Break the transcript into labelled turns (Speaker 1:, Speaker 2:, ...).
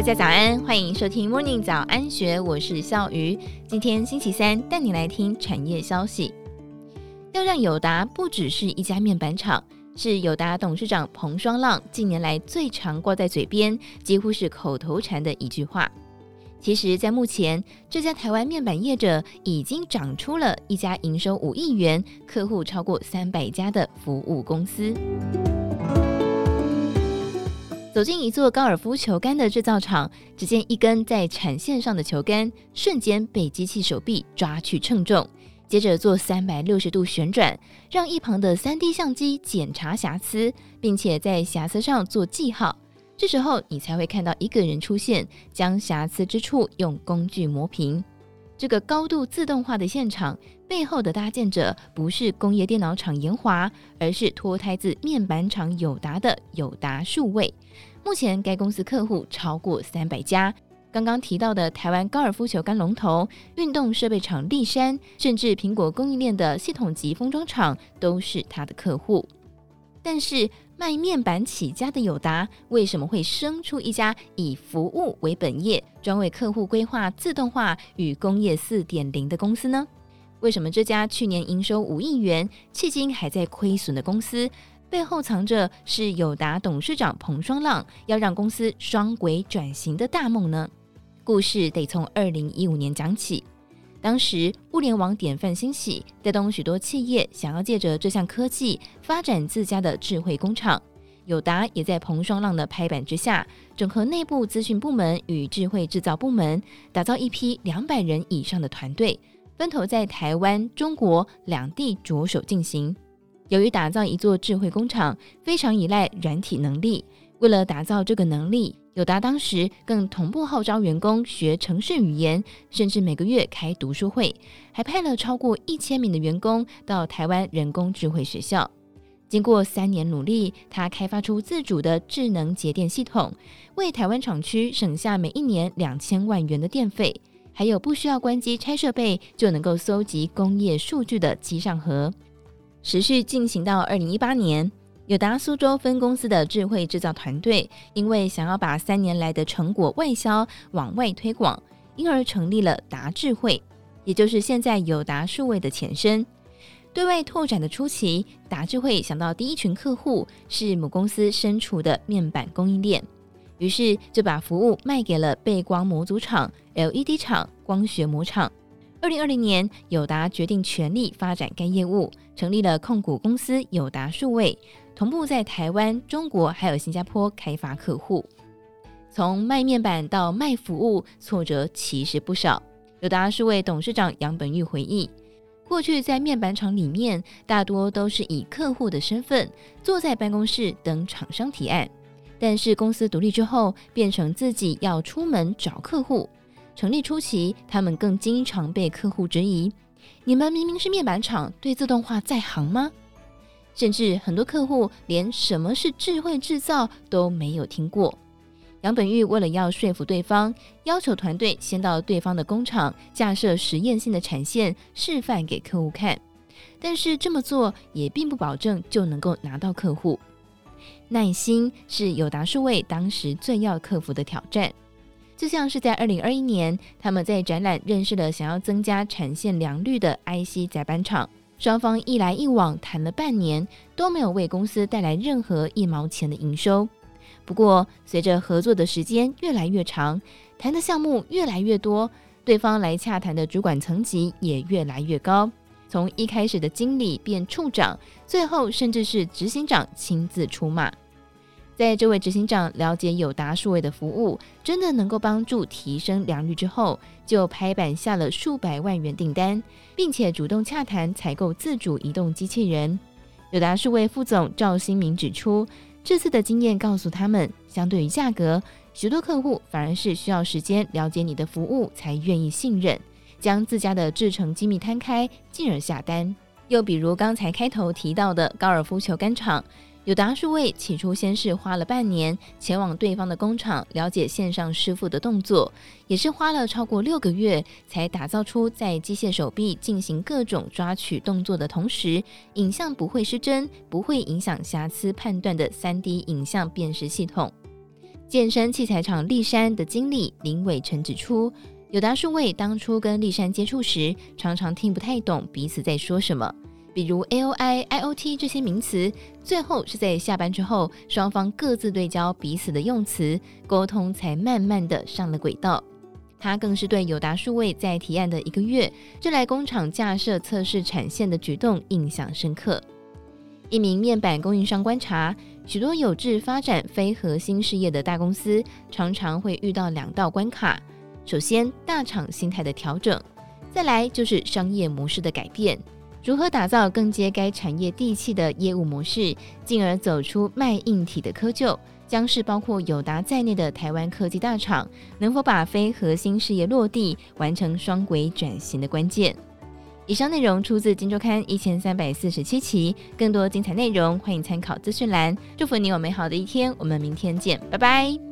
Speaker 1: 大家早安，欢迎收听 Morning 早安学，我是笑鱼。今天星期三，带你来听产业消息。要让友达不只是一家面板厂，是友达董事长彭双浪近年来最常挂在嘴边，几乎是口头禅的一句话。其实，在目前，这家台湾面板业者已经长出了一家营收五亿元、客户超过三百家的服务公司。走进一座高尔夫球杆的制造厂，只见一根在产线上的球杆瞬间被机器手臂抓去称重，接着做三百六十度旋转，让一旁的三 D 相机检查瑕疵，并且在瑕疵上做记号。这时候你才会看到一个人出现，将瑕疵之处用工具磨平。这个高度自动化的现场背后的搭建者不是工业电脑厂研华，而是脱胎自面板厂友达的友达数位。目前，该公司客户超过三百家。刚刚提到的台湾高尔夫球杆龙头、运动设备厂立山，甚至苹果供应链的系统级封装厂，都是他的客户。但是，卖面板起家的友达，为什么会生出一家以服务为本业、专为客户规划自动化与工业四点零的公司呢？为什么这家去年营收五亿元、迄今还在亏损的公司？背后藏着是友达董事长彭双浪要让公司双轨转型的大梦呢。故事得从二零一五年讲起，当时物联网典范兴起，带动许多企业想要借着这项科技发展自家的智慧工厂。友达也在彭双浪的拍板之下，整合内部资讯部门与智慧制造部门，打造一批两百人以上的团队，分头在台湾、中国两地着手进行。由于打造一座智慧工厂非常依赖软体能力，为了打造这个能力，友达当时更同步号召员工学程式语言，甚至每个月开读书会，还派了超过一千名的员工到台湾人工智慧学校。经过三年努力，他开发出自主的智能节电系统，为台湾厂区省下每一年两千万元的电费，还有不需要关机拆设备就能够搜集工业数据的机上盒。持续进行到二零一八年，友达苏州分公司的智慧制造团队，因为想要把三年来的成果外销往外推广，因而成立了达智慧，也就是现在友达数位的前身。对外拓展的初期，达智慧想到第一群客户是母公司身处的面板供应链，于是就把服务卖给了背光模组厂、LED 厂、光学模厂。二零二零年，友达决定全力发展该业务，成立了控股公司友达数位，同步在台湾、中国还有新加坡开发客户。从卖面板到卖服务，挫折其实不少。友达数位董事长杨本玉回忆，过去在面板厂里面，大多都是以客户的身份坐在办公室等厂商提案，但是公司独立之后，变成自己要出门找客户。成立初期，他们更经常被客户质疑：“你们明明是面板厂，对自动化在行吗？”甚至很多客户连什么是智慧制造都没有听过。杨本玉为了要说服对方，要求团队先到对方的工厂架设实验性的产线，示范给客户看。但是这么做也并不保证就能够拿到客户。耐心是友达数位当时最要克服的挑战。就像是在二零二一年，他们在展览认识了想要增加产线良率的 IC 载板厂，双方一来一往谈了半年，都没有为公司带来任何一毛钱的营收。不过，随着合作的时间越来越长，谈的项目越来越多，对方来洽谈的主管层级也越来越高，从一开始的经理变处长，最后甚至是执行长亲自出马。在这位执行长了解友达数位的服务真的能够帮助提升良率之后，就拍板下了数百万元订单，并且主动洽谈采购自主移动机器人。友达数位副总赵新明指出，这次的经验告诉他们，相对于价格，许多客户反而是需要时间了解你的服务才愿意信任，将自家的制程机密摊开，进而下单。又比如刚才开头提到的高尔夫球杆厂。友达数位起初先是花了半年前往对方的工厂了解线上师傅的动作，也是花了超过六个月才打造出在机械手臂进行各种抓取动作的同时，影像不会失真、不会影响瑕疵判断的 3D 影像辨识系统。健身器材厂立山的经理林伟成指出，友达数位当初跟立山接触时，常常听不太懂彼此在说什么，比如 AOI、IoT 这些名词，最后是在下班之后，双方各自对焦彼此的用词，沟通才慢慢的上了轨道。他更是对友达数位在提案的一个月就来工厂架设测试产线的举动印象深刻。一名面板供应商观察，许多有志发展非核心事业的大公司，常常会遇到两道关卡：首先，大厂心态的调整；再来就是商业模式的改变。如何打造更接该产业地气的业务模式，进而走出卖硬体的窠臼？将是包括友达在内的台湾科技大厂能否把非核心事业落地，完成双轨转型的关键。以上内容出自《金周刊》一千三百四十七期，更多精彩内容欢迎参考资讯栏。祝福你有美好的一天，我们明天见，拜拜。